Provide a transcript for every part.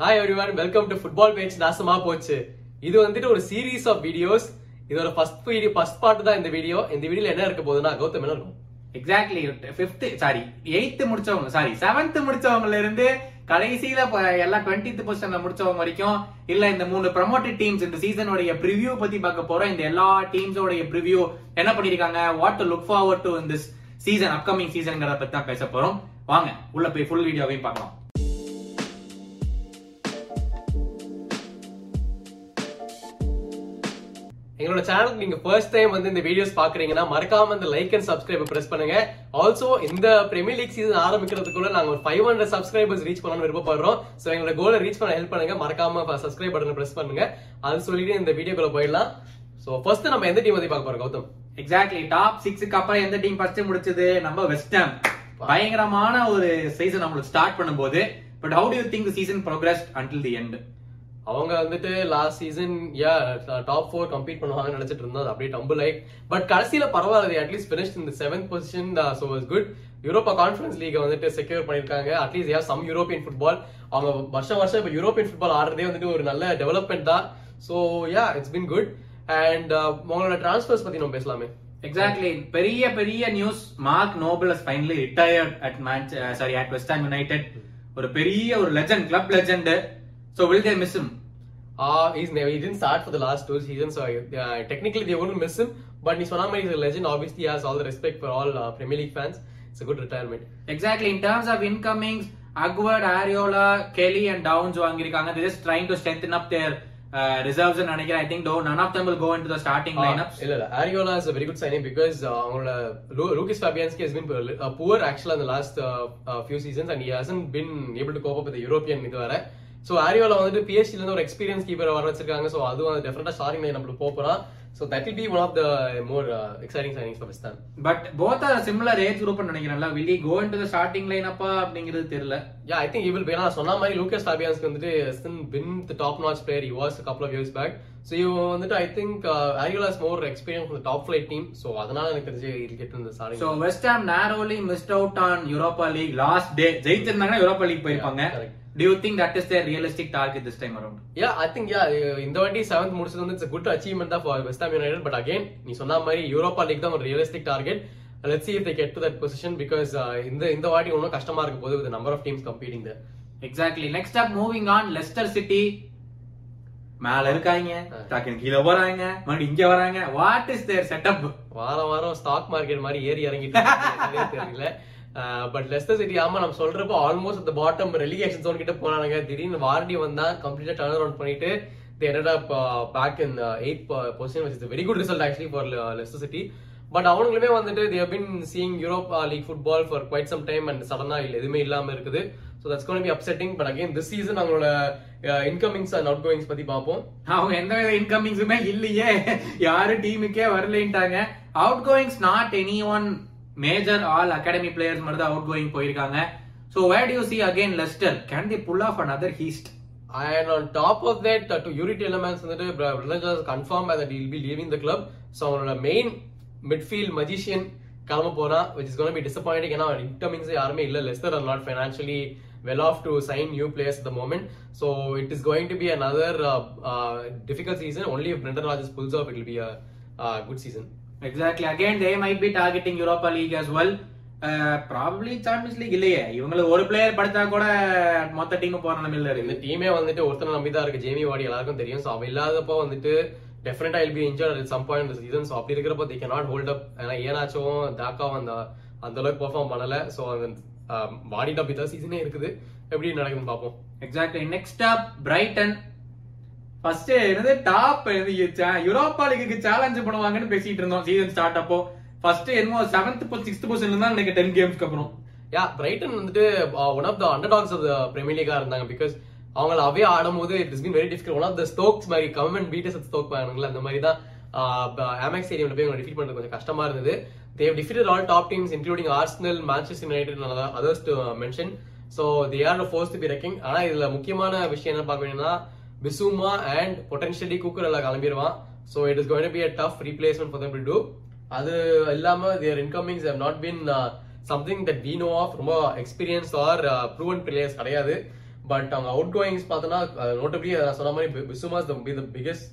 Hi everyone welcome to football பேச் நாசமா போச்சு இது வந்துட்டு ஒரு சீரீஸ் ஆஃப் வீடியோஸ் இதோட ஃபர்ஸ்ட் வீடியோ ஃபர்ஸ்ட் பார்ட் தான் இந்த வீடியோ இந்த வீடியோல என்ன இருக்க போகுதுன்னா கௌதம் என்ன இருக்கும்? எக்ஸாக்ட்லி ஃபிஃப்த் சாரி எயித்து முடிச்சவங்க சாரி செவன்த் முடிச்சவங்கல இருந்து கடைசியில எல்லா எல்லாம் டுவெண்ட்டித் பொசிஷன்ல முடிச்சவங்க வரைக்கும் இல்ல இந்த மூணு ப்ரமோட்டட் டீம்ஸ் இந்த சீசனுடைய ப்ரிவியூ பத்தி பார்க்க போறோம். இந்த எல்லா டீம்ஸோடைய ப்ரிவ்யூ என்ன பண்ணிருக்காங்க? What to look forward to இந்த சீசன் அப்கமிங் சீசன்ங்கிறத பத்தி தான் பேச போறோம். வாங்க உள்ள போய் ஃபுல் வீடியோவையும் பார்க்கலாம். எங்களோட சேனலுக்கு நீங்க ஃபர்ஸ்ட் டைம் வந்து இந்த வீடியோஸ் பாக்குறீங்கன்னா மறக்காம இந்த லைக் அண்ட் சப்ஸ்கிரைப் பிரஸ் பண்ணுங்க. ஆல்சோ இந்த பிரீமியர் லீக் சீசன் ஆரம்பிக்கிறதுக்குள்ள நாங்க ஒரு ஃபைவ் ஹண்ட்ரட் சப்ஸ்கிரைபர்ஸ் ரீச் பண்ணணும்னு விருப்பப்படுறோம். சோ எங்களோட கோலை ரீச் பண்ண ஹெல்ப் பண்ணுங்க. மறக்காம சப்ஸ்கிரைப் பட்டன் பிரஸ் பண்ணுங்க. அது சொல்லிட்டு இந்த வீடியோக்குள்ள போயிடலாம். சோ ஃபர்ஸ்ட் நம்ம எந்த டீம் பத்தி பார்க்க போறோம் கௌதம்? எக்ஸாக்ட்லி டாப் சிக்ஸுக்கு அப்புறம் எந்த டீம் ஃபர்ஸ்ட் முடிச்சது? நம்ம வெஸ்ட் ஹாம் பயங்கரமான ஒரு சீசன் நம்மளுக்கு ஸ்டார்ட் பண்ணும்போது. But how do you think season progress until the end அவங்க வந்துட்டு last season yeah top four compete பண்ணுவாங்கன்னு நினைச்சிட்டு இருந்தோம். அது அப்படியே டம்பிள் லைக் பட் கடைசியில பரவாயில்ல அட்லீஸ்ட் ஃபினிஷ் இந்த seventh position so is good Europa conference league வந்துட்டு செக்யூர் பண்ணிருக்காங்க at least yeah some European football அவங்க வருஷம் வருஷம் இப்போ யூரோப்பியன் ஃபுட்பால் ஆடுறதே வந்துட்டு ஒரு நல்ல டெவலப்மெண்ட் தான். So yeah it's been good and உங்களோட டிரான்ஸ்ஃபர்ஸ் பத்தி நம்ம பேசலாமே. எக்ஸாக்ட்லி பெரிய பெரிய news Mark Noble finally retired at match sorry at West Ham United ஒரு பெரிய ஒரு legend club legend so will they miss him? Uh, he's never, he didn't start for the last two seasons, so uh, technically they wouldn't miss him. But நீ சொன்ன மாதிரி he's a legend. Obviously, he has all the respect for all uh, Premier League fans. It's a good retirement. Exactly in terms of incomings Aguerd Areola Kelly and Downes வாங்கியிருக்காங்க they just trying to strengthen up their uh, reserves னு நினைக்கிறேன் I think none of them will go into the starting lineups இல்ல இல்ல Ariola is a very good signing because uh, அவங்களோட Lu- Lucas Fabianski has been uh, poor actually in the last uh, uh, few seasons and he hasn't been able to cope up with the European இது வர so Areola வந்துட்டு பிஎஸ்சில இருந்து ஒரு experience keeper வர வச்சிருக்காங்க. So அதுவும் டெஃபினட்டா ஸ்டாரிங் லைன் நம்மளுக்கு போறான் so that will be one of the more exciting signings for West but both are similar age group நினைக்கிறேன்ல. Will he go into the starting lineup அப்படிங்கிறது தெரியல. Yeah, I think he will be. நான் சொன்ன மாதிரி Lucas ஃபேபியான்ஸ்க்கு வந்துட்டு been the top notch player he was a couple of years back. So இவன் வந்துட்டு I think Areola is more experience top flight team so அதனால எனக்கு தெரிஞ்சு இது கெட் இந்த sorry so West Ham narrowly missed out on Europa league last day ஜெயிச்சிருந்தாங்கன்னா Europa league போயிருப்பாங்க. You think that is their realistic target this time around? Yeah I think yeah இந்த வாட்டி seventh முடிச்சது வந்து இட்ஸ் குட் அச்சீவ்மெண்ட் தான் for West Ham United but again நீ சொன்ன மாதிரி Europa league தான் ஒரு realistic target let's see if they get to that position because uh, இந்த இந்த வாட்டி இன்னும் கஷ்டமா இருக்க போது of teams competing there. Exactly next up moving on Leicester City மேல இருக்காங்க. டக்குனு கீழே போறாங்க. மறுபடியும் இங்க வராங்க. வாட் இஸ் தேர் செட்டப் வாரம் வாரம் ஸ்டாக் மார்க்கெட் மாதிரி ஏறி இறங்கிட்டு தெரியல. பட் லெஸ்டர் சிட்டி ஆமா நம்ம சொல்றப்போ ஆல்மோஸ்ட் அந்த பாட்டம் ரெலிகேஷன் சோன் கிட்ட போனாங்க திடீர்னு வார்டி வந்தா கம்ப்ளீட்டா டர்ன் அரௌண்ட் பண்ணிட்டு third up back in eight position வச்சு very good result actually for Leicester City but அவங்களுமே வந்துட்டு they've been seeing Europe League football for quite some time and சடனா இல்லை எதுவுமே இல்லாம இருக்குது so that's gonna be upsetting but again this season அவங்களோட incomings and out goings பத்தி பார்ப்போம் அவங்க எந்த வித இன்கமிங்ஸுமே இல்லையே யாரும் டீமுக்கே வரலன்ட்டாங்க outgoings not any one major all academy players மட்டும் தான் அவுட் கோயிங் போயிருக்காங்க so where you see again Leicester can the pull off another heist and on top of that to unit elements வந்துட்டு confirm that he'll be leaving the club so அவனோட main midfield magician கிளம்ப போனா which is gonna be disappointing ஏன்னா incomings யாருமே இல்ல Leicester are not financially well off to sign new players at the moment. So it is going to be another uh, uh, difficult season. Only if Brendan Rodgers pulls off, it. Exactly again they might be targeting Europa league as well. Probably Champions league இல்லையே. இவங்களுக்கு ஒரு player படுத்தா கூட மொத்த team போற நிலைமையில இந்த இருக்கு டீமே வந்துட்டு ஒருத்தனை நம்பி தான் இருக்கு. ஜேமி வாடி எல்லாருக்கும் தெரியும். ஸோ அவ இல்லாதப்போ வந்துட்டு டெஃபினட்டா will be injured at some point season so அப்படி இருக்கிறப்போ தி கேனாட் ஹோல்ட் அப் ஏன்னா ஏனாச்சும் தாக்காவும் அந்த அந்த அளவுக்கு பெர்ஃபார்ம் பண்ணல. ஸோ அந்த பாடி டப் இதான் சீசனே இருக்குது. எப்படி நடக்குதுன்னு பார்ப்போம். Exactly next up Brighton first என்னது? டாப் யூரோப்பா லீக்கு சேலஞ்ச் பண்ணுவாங்கன்னு பேசிட்டு இருந்தோம். சீசன் ஸ்டார்ட் அப்போ. ஃபர்ஸ்ட் என்னமோ செவன்த் சிக்ஸ்த் பொசிஷன்ல தான் எனக்கு டென் கேம்ஸ்க்கு அப்புறம். யா பிரைட்டன் வந்துட்டு one of the underdogs of the premier Liga இருந்தாங்க. பிகாஸ் அவங்கள அவே ஆடும்போது it is been very difficult one of the Stokes மாதிரி கவர்மெண்ட் பீட்டஸ் ஸ்டோக் பாருங்களா அந்த மாதிரி தான் ஆமெக்ஸ் ஸ்டேடியம்ல போய் அவங்க டிஃபீட் பண்றது கொஞ்சம் கஷ்டமா இருந்தது. They've defeated all top teams including Arsenal Manchester United others to mention so they are force to be wrecking ஆனால் இதில் முக்கியமான விஷயம் என்ன பார்க்க வேணும்னா பிசுமா அண்ட் பொட்டன்ஷியலி கூக்கர் எல்லாம் கிளம்பிடுவான் so it is going be a tough replacement for them to do அது இல்லாமல் their incomings have not been something that we know of ரொம்ப எக்ஸ்பீரியன்ஸ் ஆர் ப்ரூவன் பிளேயர்ஸ் கிடையாது. பட் அவங்க அவுட் கோயிங்ஸ் பார்த்தோன்னா notably நான் சொன்ன மாதிரி பிசுமாஸ் the be the biggest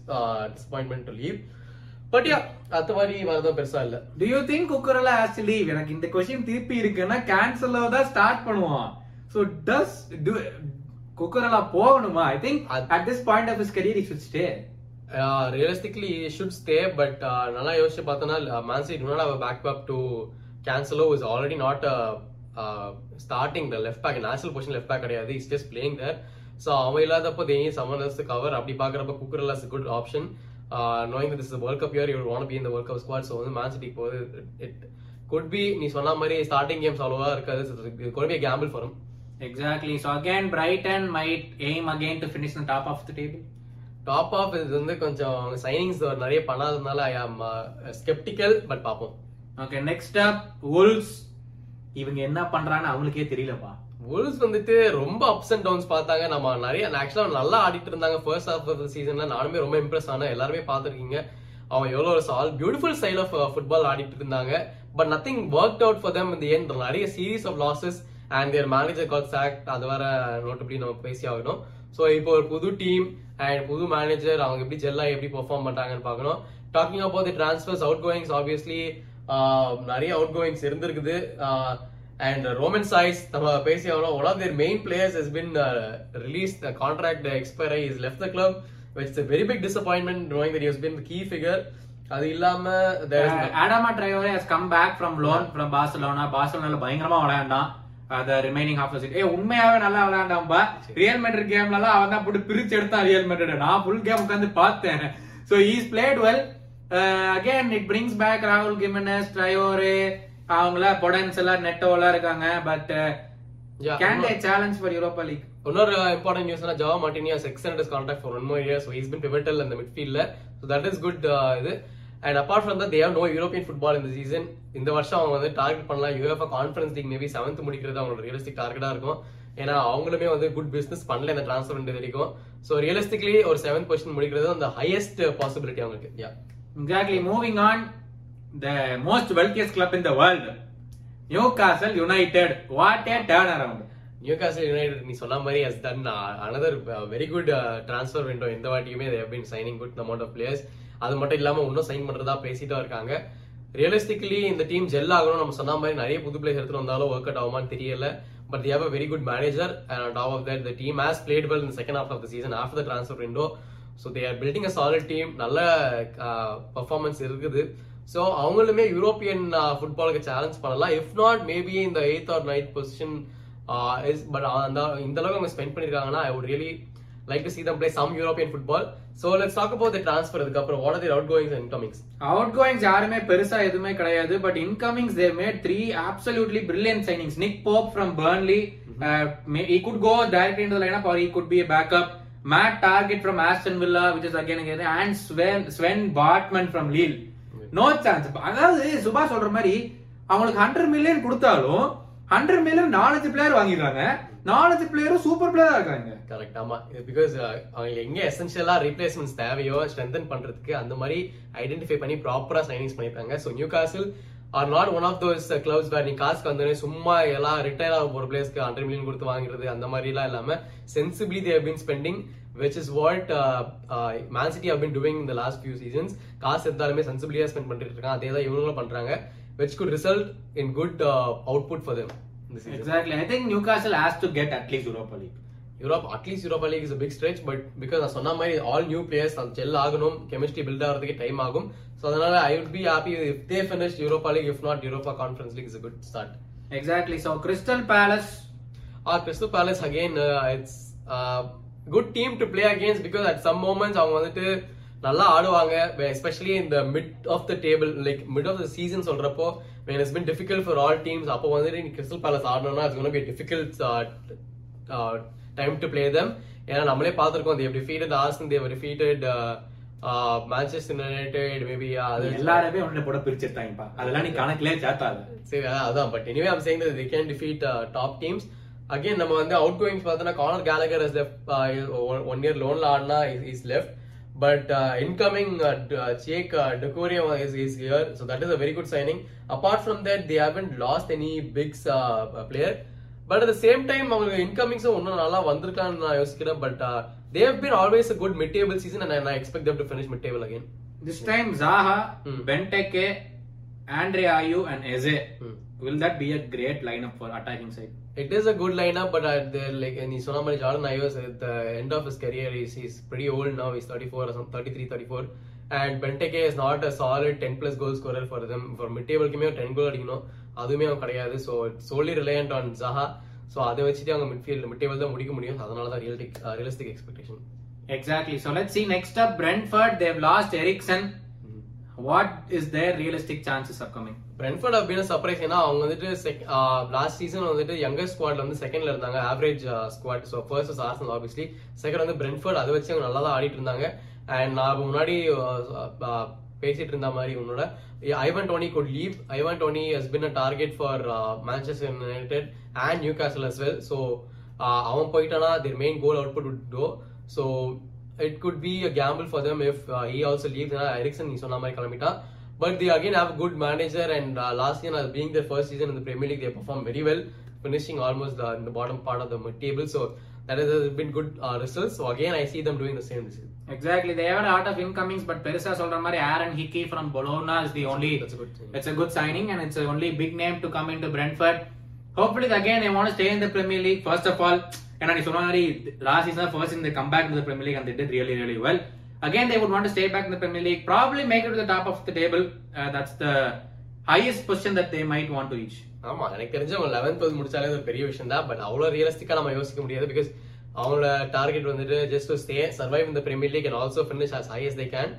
disappointment to leave but yeah அத்த மாதிரி வரதும் பெருசா இல்ல. Do you think Cucurella has to leave எனக்கு இந்த கொஸ்டின் திருப்பி இருக்குன்னா கேன்சல் தான் ஸ்டார்ட் பண்ணுவான். ஸோ டஸ் குக்கரலா போகணுமா? I think at this point of his career he should stay realistically should stay but நல்லா யோசிச்சு பார்த்தோன்னா Man City do not have back up to Cancelo is already not starting the left back national position left back கிடையாது. Is just playing there so அவன் இல்லாதப்போ they summon cover அப்படி பார்க்குறப்ப Cucurella is good option knowing this World Cup year you want be இந்த world cup squad so வந்து Man சிட்டிக்கு போகுது it could B நீ சொன்ன மாதிரி ஸ்டார்டிங் கேம்ஸ் அவ்வளோவா இருக்காது. Could be gamble for exactly so again Brighton might aim again to finish the top of the table top of இது வந்து கொஞ்சம் சைனிங்ஸ் நிறைய பண்ணாததுனால ஐ ஆம் ஸ்கெப்டிக்கல் பட் பார்ப்போம். Okay next up wolves. இவங்க என்ன பண்றான்னு அவங்களுக்கே தெரியலப்பா. Wolves வந்துட்டு ரொம்ப அப்ஸ் அண்ட் டவுன்ஸ் பார்த்தாங்க. நம்ம நிறைய ஆக்சுவலா நல்லா ஆடிட்டு இருந்தாங்க. ஃபர்ஸ்ட் ஹாஃப் ஆஃப் சீசன்ல நானுமே ரொம்ப இம்ப்ரெஸ் ஆனேன். எல்லாருமே பார்த்துருக்கீங்க. அவன் எவ்வளோ ஒரு சால் பியூட்டிஃபுல் ஸ்டைல் ஆஃப் ஃபுட்பால் ஆடிட்டு இருந்தாங்க. But nothing work out for them இந்த எண்ட் நிறைய series of losses and their manager calls act அது வேற நோட்டுபடி நம்ம பேசி ஆகணும். ஸோ இப்போ ஒரு புது டீம் அண்ட் புது மேனேஜர் அவங்க எப்படி ஜெல்லா எப்படி பெர்ஃபார்ம் பண்றாங்கன்னு பார்க்கணும். Talking about the transfers outgoings obviously நிறைய அவுட் கோயிங்ஸ் இருந்திருக்குது அண்ட் ரோமன் சாய்ஸ் நம்ம பேசி ஆகணும். One of their main players is been release contract expire is left the club which very big disappointment knowing that he's been key figure அது இல்லாம Adama Traore has come back from loan from Barcelona பார்சலோனால பயங்கரமா விளையாண்டான். அத remaining half seat ஏ உண்மையாவே நல்லா விளையாண்டாம்பா real Madrid கேம்ல எல்லாம் அவன் தான் போட்டு பிரிச்சு எடுத்தான் ரியல் மெட்ரிட் நான் ஃபுல் கேம் உட்கார்ந்து பார்த்தேன். So he's played well again it brings back ராகுல் கிமினஸ் ட்ரையோரே அவங்கள பொடன்ஸ் எல்லாம் நெட்டோ எல்லாம் இருக்காங்க. But can they challenge for Europa league இன்னொரு இம்பார்ட்டன்ட் நியூஸ்னா ஜவா his contract for one more year. So he's been pivotal in the midfield so that is good uh, இது. And apart from that they have no European football இந்த season இந்த வருஷம் அவங்க வந்து target பண்ணலாம். UEFA conference league maybe seventh முடிக்கிறது அவங்களோட realistic டார்கெட்டா இருக்கும். ஏன்னா அவங்களுமே வந்து குட் பிசினஸ் பண்ணல இந்த டிரான்ஸ்ஃபர் ரெண்டு வரைக்கும். ஸோ ரியலிஸ்டிக்லி ஒரு செவன்த் பொசிஷன் முடிக்கிறது அந்த ஹையஸ்ட் பாசிபிலிட்டி அவங்களுக்கு. Yeah Exactly. Moving on, the most wealthiest club in the world, Newcastle United. What a turnaround! Newcastle United நீ சொன்ன மாதிரி has done another very good transfer window எந்த வாட்டியுமே they've been signing good amount of players அது மட்டும் இல்லாமல் இன்னும் sign பண்ணுறதா பேசிட்டு இருக்காங்க. ரியலிஸ்டிக்லி இந்த டீம் ஜெல் ஆகணும் நம்ம சொன்ன மாதிரி நிறைய புது பிளேஸ் எடுத்துட்டு வந்தாலும் ஒர்க் அவுட் ஆகுமான்னு தெரியல. But they've very good manager and top of that the team has played well இந்த second of of the season after the transfer window so they are building a solid team நல்ல uh, performance இருக்குது. So அவங்களுமே European ஃபுட்பாலுக்கு challenge பண்ணலாம். If not maybe இந்த eighth or ninth position is but அந்த இந்த அளவுக்கு அவங்க ஸ்பெண்ட் பண்ணியிருக்காங்கன்னா I would really like to see them play some European football. So let's talk about the transfer அதுக்கப்புறம் what are their outgoings and incomings? Outgoings யாருமே பெருசா எதுவுமே கிடையாது but incomings they've made three absolutely brilliant signings Nick Pope from Burnley he could go directly into the lineup or he could be a backup Matt Target from Aston Villa which is again again and Sven Sven Bartman from Lille no chance அதாவது சுபா சொல்ற மாதிரி அவங்களுக்கு hundred million கொடுத்தாலும் hundred million நாலஞ்சு player வாங்கிடுறாங்க நாலஞ்சு பிளேயரும் super பிளேயரா இருக்காங்க. கரெக்ட் ஆமா. பிகாஸ் uh, அவங்க எங்க எசென்ஷியலா ரீப்ளேஸ்மெண்ட்ஸ் தேவையோ ஸ்ட்ரென்தன் பண்றதுக்கு அந்த மாதிரி ஐடென்டிஃபை பண்ணி ப்ராப்பரா சைனிங்ஸ் பண்ணிருக்காங்க so Newcastle are not one of those clubs where நீ காசுக்கு வந்தோடனே சும்மா எல்லாம் ரிட்டையர் ஆக போற பிளேஸ்க்கு ஹண்ட்ரட் மில்லியன் கொடுத்து வாங்குறது அந்த மாதிரி எல்லாம் இல்லாம sensibly they've been spending which is what Man City have City have been doing in காசு இருந்தாலுமே சென்சிபிலியா ஸ்பெண்ட் பண்ணிட்டு இருக்காங்க. அதே தான் இவங்களும் பண்றாங்க which good result in good output for for exactly I think Newcastle has to get at least Europa league Europe at least Europa league is big stretch but because நான் சொன்ன மாதிரி ஆல் நியூ பிளேயர்ஸ் அது gel ஆகணும் chemistry build ஆகிறதுக்கு time ஆகும் so அதனால I would be happy if they finish Europa league if not Europa conference league is good start exactly so Crystal Palace or Crystal Palace again it's good team to play against because at some moments அவங்க வந்துட்டு நல்லா ஆடுவாங்க especially இந்த mid of the table like mid of the season சொல்றப்போ when it's been difficult for all teams. அப்போ வந்துட்டு நீ Crystal Palace ஆடணும்னா a difficult uh, uh, time to play them. ஏன்னா நம்மளே பார்த்திருக்கோம் have defeated uh, uh, Manchester United maybe yeah, others. எல்லாருமே ஒன்னு போட பிரிச்சிருத்தாங்கப்பா அதெல்லாம் நீ கணக்குலயே சேர்த்தாது சரி அதான், அதான். But anyway I'm saying that they can defeat top teams again நம்ம வந்து அவுட் கோயிங்ஸ் பார்த்தோன்னா Conor Gallagher is left one year லோன்ல ஆடினா is left but incoming Cheick Doucoure is is here so that is a very good signing apart from that they haven't lost any big player but at same time அவங்க இன்கமிங்ஸும் இன்னும் நல்லா வந்திருக்கான்னு நான் யோசிக்கிறேன். But they've been always a good mid table season and I expect them to finish mid table again. This time Zaha, Hmm. Benteke, Andre Ayew and Hmm. Will that be a great lineup for attacking side? It is a good lineup, but at the, like நீ சொன்ன மாதிரி Jordan Ayew at the end of his career he's, he's pretty old now he's 34 or some 33 34 and Benteke is not a solid 10 plus goal scorer for them for mid table குமே 10 goal அடிக்கணும் அதுவுமே அவன் கிடையாது so it's solely reliant on Zaha so அதை வச்சுட்டு அவங்க midfield mid table தான் முடிக்க முடியும் அதனால தான் realistic uh, realistic expectation Exactly. So let's see next up Brentford. They've lost what is their realistic chances upcoming Brentford அப்படின்னு சர்ப்ரைஸ் ஏன்னா அவங்க வந்துட்டு லாஸ்ட் சீசன் வந்துட்டு யங்கர் ஸ்குவாட்ல வந்து செகண்ட்ல இருந்தாங்க average squad so first Arsenal obviously second வந்து பிரென்ஃபர்ட் அதை வச்சு அவங்க நல்லா தான் ஆடிட்டு இருந்தாங்க. அண்ட் நான் முன்னாடி பேசிட்டு இருந்த மாதிரி உன்னோட Ivan Toney could leave Ivan Toney has been a target for Manchester United and Newcastle as well so அவன் போயிட்டானா their main goal output would do so It could be a gamble for them if uh, he also leaves ஏன்னா Ericsson நீ சொன்ன மாதிரி கிளம்பிட்டான் But they again have a good manager, and uh, last year, as being their first season in the Premier League, they performed very well, finishing almost uh, in the bottom part of the mid table. So that has been good uh, results. So again, I see them doing the same this year. Exactly. They have a lot of incomings, but பெருசா சொல்ற மாதிரி Aaron Hickey from Bologna is the only. That's a good thing. It's a good signing, and it's the only big name to come into Brentford. Hopefully, again, they want to stay in the Premier League. First of all, ஏன்னா நீ சொன்ன மாதிரி the Premier League and they did really really well. Again, they would want to stay back in the Premier League, probably make it to the top of the table. Uh, that's the highest position that they might want to reach. ஆமா எனக்கு தெரிஞ்சு அவங்க eleventh twelfth முடிச்சாலே ஒரு பெரிய விஷயம் தான் but அவ்வளோ ரியலிஸ்டிக்கா நம்ம யோசிக்க முடியாது பிகாஸ் அவங்களோட டார்கெட் வந்துட்டு ஜஸ்ட் டு ஸ்டே சர்வைவ் இந்த premier league and also finish as high as they can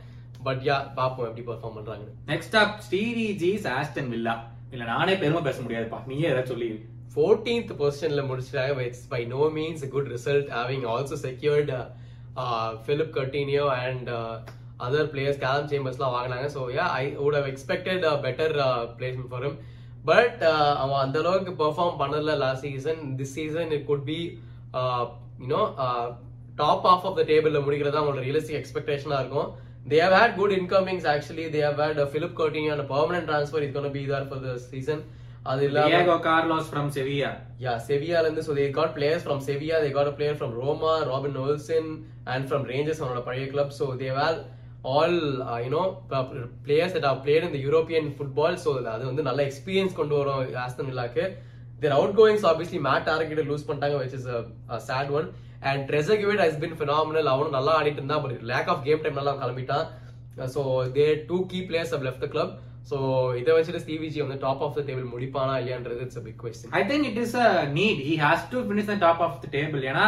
but yeah பாப்போம் எப்படி பெர்ஃபார்ம் பண்றாங்க up, Stevie G's Aston Villa. இல்ல நானே பெருமை பேச முடியாதுப்பா நீயே ஏதாவது சொல்லி ஃபோர்டீன்த் பொசிஷனில் முடிச்சிட்டாங்க it's by no means good result having also secured Philippe Coutinho and other players Calum சேம்பர்ஸ்லாம் வாங்கினாங்க. So yeah I would have expected better placement for him but அவன் அந்த அளவுக்கு பெர்ஃபார்ம் பண்ணல last season this season it could be you know top of of the டேபிளில் முடிக்கிறது அவங்களோட realistic எக்ஸ்பெக்டேஷனாக இருக்கும். They have had good incomings actually. They have had uh, Philip Coutinho on a permanent transfer is அது இல்லாம Carlos from Sevilla. Yeah, Sevilla இருந்து they got players from Sevilla, they got a player from Roma, Robin Olsen, and from Rangers அவனோட பழைய club. So they were all uh, you know p- players that have played in the European football. So அது வந்து நல்ல experience கொண்டு வரும் Aston வில்லாக்கு their outgoings obviously Matt Target lose பண்ணிட்டாங்க which is a, a sad one and Trezeguet has been phenomenal அவனும் நல்லா ஆடிட்டு இருந்தா but lack of game time நல்லா கிளம்பிட்டான் their two key players have left the club so இதை வச்சுட்டு Stevie G வந்து டாப் ஆஃப் த டேபிள் முடிப்பானா இல்லையான்றது it's a big question I think it is a need. He has to finish the top of the table. ஏன்னா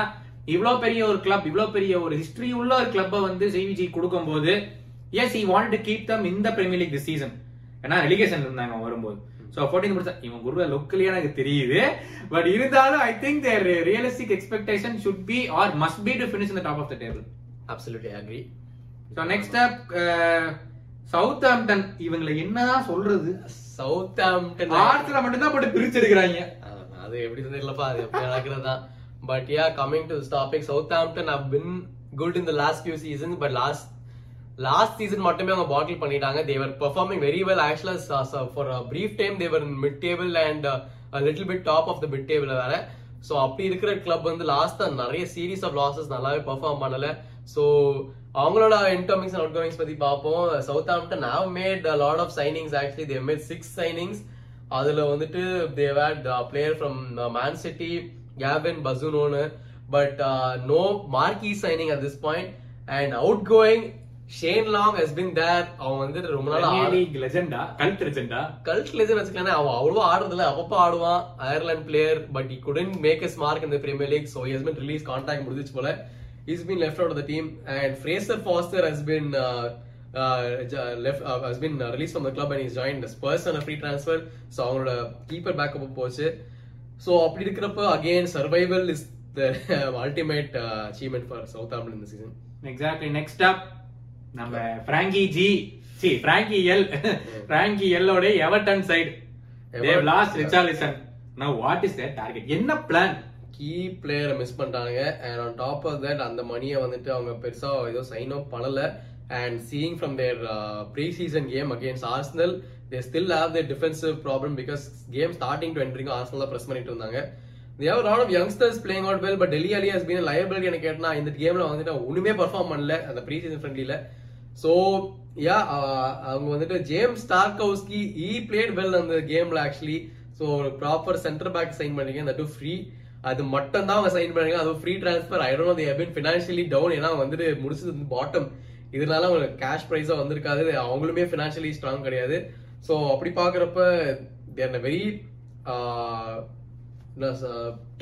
இவ்ளோ பெரிய ஒரு club இவ்ளோ பெரிய ஒரு ஹிஸ்டரி உள்ள ஒரு கிளப்பை வந்து சிவிஜி கொடுக்கும்போது as he wanted to keep them in the Premier League this season. ஏன்னா ரெலிகேஷன் இருந்தாங்க வரும்போது சோ 14 முடிச்சா இவன் குருவ லுக்லயே எனக்கு தெரியுது பட் இருந்தாலும் I think their realistic expectation should be or must be to finish in the top of the table. absolutely I agree So next up Southampton இவங்களை என்னதான் சொல்றது? சவுத் ஆம்டன் ஆர்ட்ஸ்ல மட்டும்தான் போட்டு பிரிச்சிருக்கிறாங்க அது எப்படி தெரியலப்பா அது எப்படி நடக்கிறது but yeah coming to topic Southampton have been good in the last few season but last last season மட்டுமே அவங்க பாட்டில் பண்ணிட்டாங்க. They were performing very well actually for brief time they were mid table and little bit top of the mid table வேற. So அப்படி இருக்கிற club வந்து lost நிறைய series of losses நல்லாவே perform பண்ணல. ஸோ அவங்களோட இன்கமிங்ஸ் அவுட் கோயிங்ஸ் பத்தி பார்ப்போம். Southampton have made lot of signings actually they made six signings அதுல வந்துட்டு தே வேட் பிளேயர் ஃப்ரம் மேன் சிட்டி கேபின் பசுனோன்னு but no marquee signing at this point and out going Shane Long has been there அவன் வந்துட்டு ரொம்ப நாள் league லெஜெண்டா cult லெஜெண்டா கல்ட் லெஜன் வச்சுக்கலாம் அவன் அவ்வளவா ஆடுறதுல அப்பப்போ ஆடுவான். Ireland player but he couldn't make his mark in the premier league. So he has been released. Contract முடிஞ்சிச்சு போல. He's been left out of the team and Fraser Foster has been uh, uh, left uh, has been uh, released from the club and he's joined the Spurs on a free transfer so அவங்களோட keeper backup போச்சு so அப்படி இருக்கிறப்ப again survival is the ultimate uh, achievement for Southampton in the season exactly next up நம்ம Frankie G C Frankie L franking எல்லோட Everton side they've lost. Richarlison now what is their target என்ன plan key பிளேயரை miss பண்ணிட்டாங்க and on top of that அந்த மணியை வந்துட்டு அவங்க பெருசாக ஏதோ சைன் அப் பண்ணல. And seeing from their pre season game against Arsenal they still have their defensive problem because game starting to ending Arsenal press பண்ணிட்டு இருந்தாங்க. They have a half of youngsters playing well but Dele Delhi Ali has been எனக்கு கேட்டனா இந்த கேம்ல வந்துட்டு ஒன்றுமே perform பண்ணல அந்த ப்ரீ சீசன் ஃப்ரெண்ட்லியில் ஸோ யா அவங்க வந்துட்டு James Tarkowski he played well அந்த கேம்ல actually so proper centre back sign பண்ணீங்க தட் ஃப்ரீ அது மட்டும் தான் அவங்க சைன் பண்ணாங்க அது free transfer I don't know they have financially down ஏன்னா வந்துட்டு முடிச்சது பாட்டம் இதனால அவங்களுக்கு கேஷ் ப்ரைஸா வந்திருக்காது. அவங்களுமே ஃபினான்ஷியலி ஸ்ட்ராங் கிடையாது. சோ அப்படி பாக்குறப்ப they're very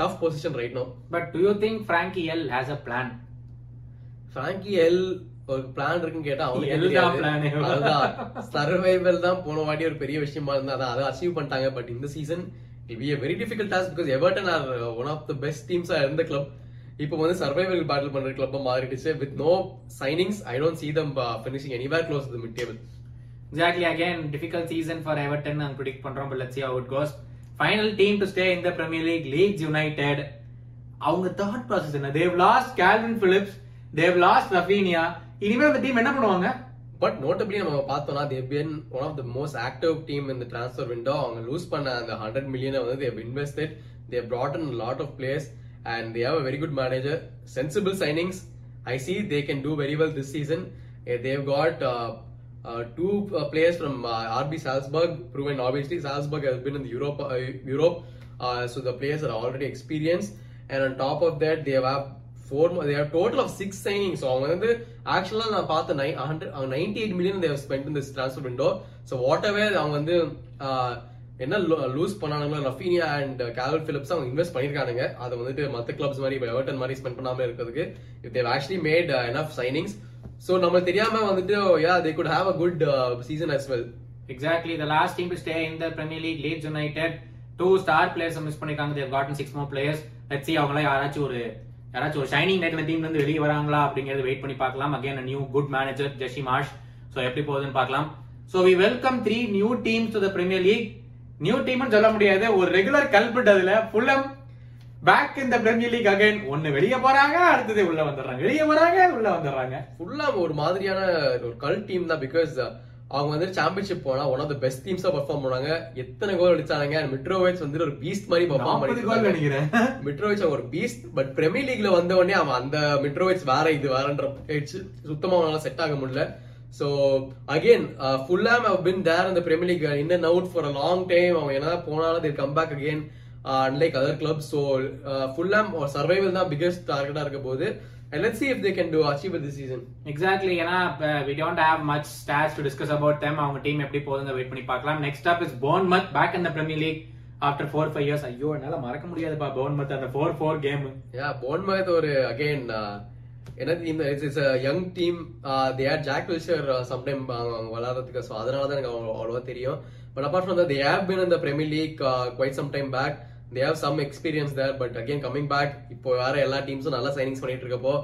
tough position right no but do you think Frankie L has a plan Frankie L ஒரு பிளான் இருக்குன்னு கேட்டா அவனுக்கு அதுதான். சர்வைவல் தான் போன வாட்டி ஒரு பெரிய விஷயமா இருந்தா அதை அச்சீவ் பண்ணிட்டாங்க. பட் இந்த season it be a very difficult task because Everton are one of the best teams are இப்போ வந்து சர்வைவல் பேட்டில் பண்ற கிளப்பா மாறிடுச்சு with no signings I don't see them finishing anywhere close the mid table exactly again difficult season for Everton and predict பண்ணுறோம் but let's out goes final team to stay இந்த premier League Leeds United அவங்க thought process என்ன they've lost Kalvin Phillips they've lost Raphinha இனிமேல் அந்த team என்ன பண்ணுவாங்க but notably நம்ம பார்த்தோம்னா they've been one of the most active team இந்த ட்ரான்ஸ்ஃபர் விண்டோ அவங்க லூஸ் பண்ண அந்த ஹண்ட்ரட் மில்லியனை வந்து they've invested they've brought in lot of players and they have a very good manager sensible signings I see they can do very well this season they've got two players from RB Salzburg proven obviously. Salzburg has been in the Europe uh, Europe. Uh, so the players are already experienced. And on top of that they have four total of six signing so அவங்க வந்து ஆக்சுவலாக நான் பார்த்த nine hundred ninety eight million they've spend இந்த transfer window so whatever அவங்க வந்து என்ன lose பண்ணானுங்களோ ரஃபீனியா அண்ட் கேரல் பிலிப்ஸ் அவங்க இன்வெஸ்ட் பண்ணியிருக்காங்க அதை வந்துட்டு மத்த கிளப்ஸ் மாதிரி இப்போ எவர்டன் மாதிரி ஸ்பெண்ட் பண்ணாமல் இருக்கிறதுக்கு if they've actually made enough signings so நம்மளுக்கு தெரியாம வந்துட்டு yeah they could have a good season as well exactly the last team stay stay in the Premier League, Leeds United. Two star miss பண்ணிருக்காங்க. They've gotten six more players Let's அவங்களாம் யாராச்சும் ஒரு யாராச்சும் ஒரு shining title டீம்ல இருந்து வெளியே வராங்களா அப்படிங்கிறது வெயிட் பண்ணி பார்க்கலாம். Again new good manager Jesse Marsch so எப்படி போகுதுன்னு பார்க்கலாம். So we welcome three new teams to the Premier League new டீம்னு சொல்ல முடியாது. ஒரு ரெகுலர் கல்பிட் அதுல. Fulham back in the Premier League again ஒன்னு வெளியே போறாங்க அடுத்தது உள்ள வந்துடுறாங்க. வெளியே வராங்க உள்ள வந்துடுறாங்க. ஃபுல்லா ஒரு மாதிரியான ஒரு கல் டீம் தான் பிகாஸ் அவங்க வந்து சாம்பியன்ஷிப் போனா ஒன் ஆஃப் த பெஸ்ட் டீம்ஸா பெர்ஃபார்ம் பண்ணாங்க எத்தனை கோல் அடிச்சாங்க மிட்ரோவேச் வந்து ஒரு பீஸ்ட் மாதிரி பெர்ஃபார்ம் பண்ணி நினைக்கிறேன். மிட்ரோவிச் ஒரு பீஸ்ட் பட் பிரீமியர் லீக்ல வந்த உடனே அவன் அந்த மிட்ரோவிச் வேற இது வேறன்ற ஆயிடுச்சு சுத்தமா அவனால செட் ஆக முடியல. So again Fulham have been there இந்த Premier League in and out for a long time அவன் என்ன போனாலும் they come back again unlike other club so Fulham survival தான் பிகெஸ்ட் டார்கெட்டா இருக்க போகுது. And let's see if they can do achieve it this season. Exactly ஏன்னா we don't have much stats to discuss about them. அவங்க team எப்படி போகுதுங்க wait பண்ணி பார்க்கலாம். Next up is Bournemouth back in the Premier League after four five years ஐயோ என்னால மறக்க முடியாதுப்பா போர்ன்மத் அந்த four four game Yeah, Bournemouth ஒரு again uh, என்ன team it's a young team they are Jack Wilshere sometime அவங்க விளையாடுறதுக்கு so அதனால தான் எனக்கு அவ்வளோ- அவ்வளவா தெரியும். But apart from they have been இந்த Premier League quite some time back they have some experience there but again coming back இப்போ வேற எல்லா டீம்ஸும் நல்லா சைனிங்ஸ் பண்ணிட்டு இருக்கப்போ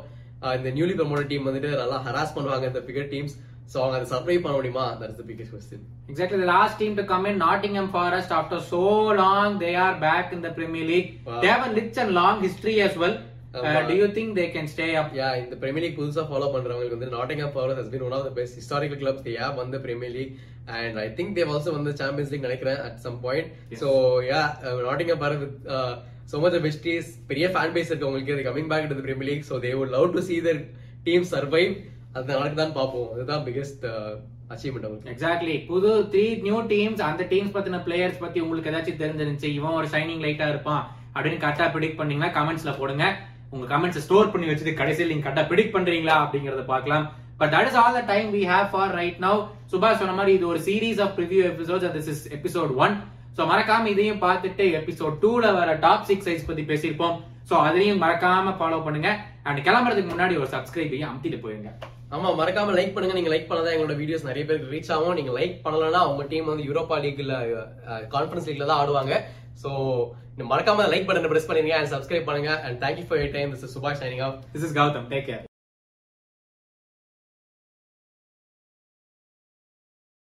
இந்த நியூலி ப்ரமோட்டட் டீம் வந்துட்டு நல்லா ஹராஸ் பண்ணுவாங்க இந்த பிகர் டீம்ஸ் ஸோ அவங்க அதை சர்வை பண்ண முடியுமா that's the biggest question Exactly, the last team to come in, Nottingham Forest. After so long, they are back in the Premier League. Wow. They have a rich and long history as well. Uh, ஆமா. do you think they can stay up? Yeah இந்த premier League புதுசா follow பண்றவங்களுக்கு வந்து Nottingham Forest has been one of the best historical clubs they have வந்து Premier League and I think also வந்து Champions League நினைக்கிறேன் at some point. So yeah Nottingham Forest with so much பெரிய fan base இருக்கு உங்களுக்கு அது coming back to Premier League so they would love to see their team survive அது நடக்குதான் பார்ப்போம் அதுதான் பிகெஸ்ட் அச்சீவ்மெண்ட் எக்ஸாக்ட்லி புது த்ரீ நியூ டீம்ஸ் அந்த டீம்ஸ் பத்தின பிளேயர்ஸ் பத்தி உங்களுக்கு ஏதாச்சும் தெரிஞ்சிருந்துச்சு இவன் ஒரு ஷைனிங் லைட்டா இருப்பான் அப்படின்னு கரெக்டா ப்ரிடிக் பண்ணீங்கன்னா கமெண்ட்ஸ்ல போடுங்க உங்க கமெண்ட்ஸ் ஸ்டோர் பண்ணி வச்சுட்டு கடைசியில் நீங்க கரெக்டா ப்ரிடிக் பண்றீங்களா அப்படிங்கறத பார்க்கலாம். But that is all the time we have for right now சுபாஷ் சொன்ன மாதிரி இது ஒரு series of review episodes this is episode one so மறக்காம இதையும் பார்த்துட்டு எபிசோட் டூல வர டாப் சிக்ஸ் சைஸ் பத்தி பேசியிருப்போம். சோ அதையும் மறக்காம ஃபாலோ பண்ணுங்க. அண்ட் கிளம்புறதுக்கு முன்னாடி ஒரு சப்ஸ்கிரைபையும் அமுத்திட்டு போயிருங்க. ஆமா மறக்காம லைக் பண்ணுங்க. நீங்க லைக் பண்ணதான் எங்களோட வீடியோஸ் நிறைய பேருக்கு ரீச் ஆகும். நீங்க லைக் பண்ணலன்னா அவங்க டீம் வந்து யூரோப்பா லீக்ல கான்ஃபரன்ஸ் லீக்ல தான் ஆடுவாங்க. சோ மறக்காம லைக் பட்டனை பிரஸ் பண்ணுங்க அண்ட் சப்ஸ்கிரைப் பண்ணுங்க and thank you for your time this is சுபாஷ் signing off this is Gautham take care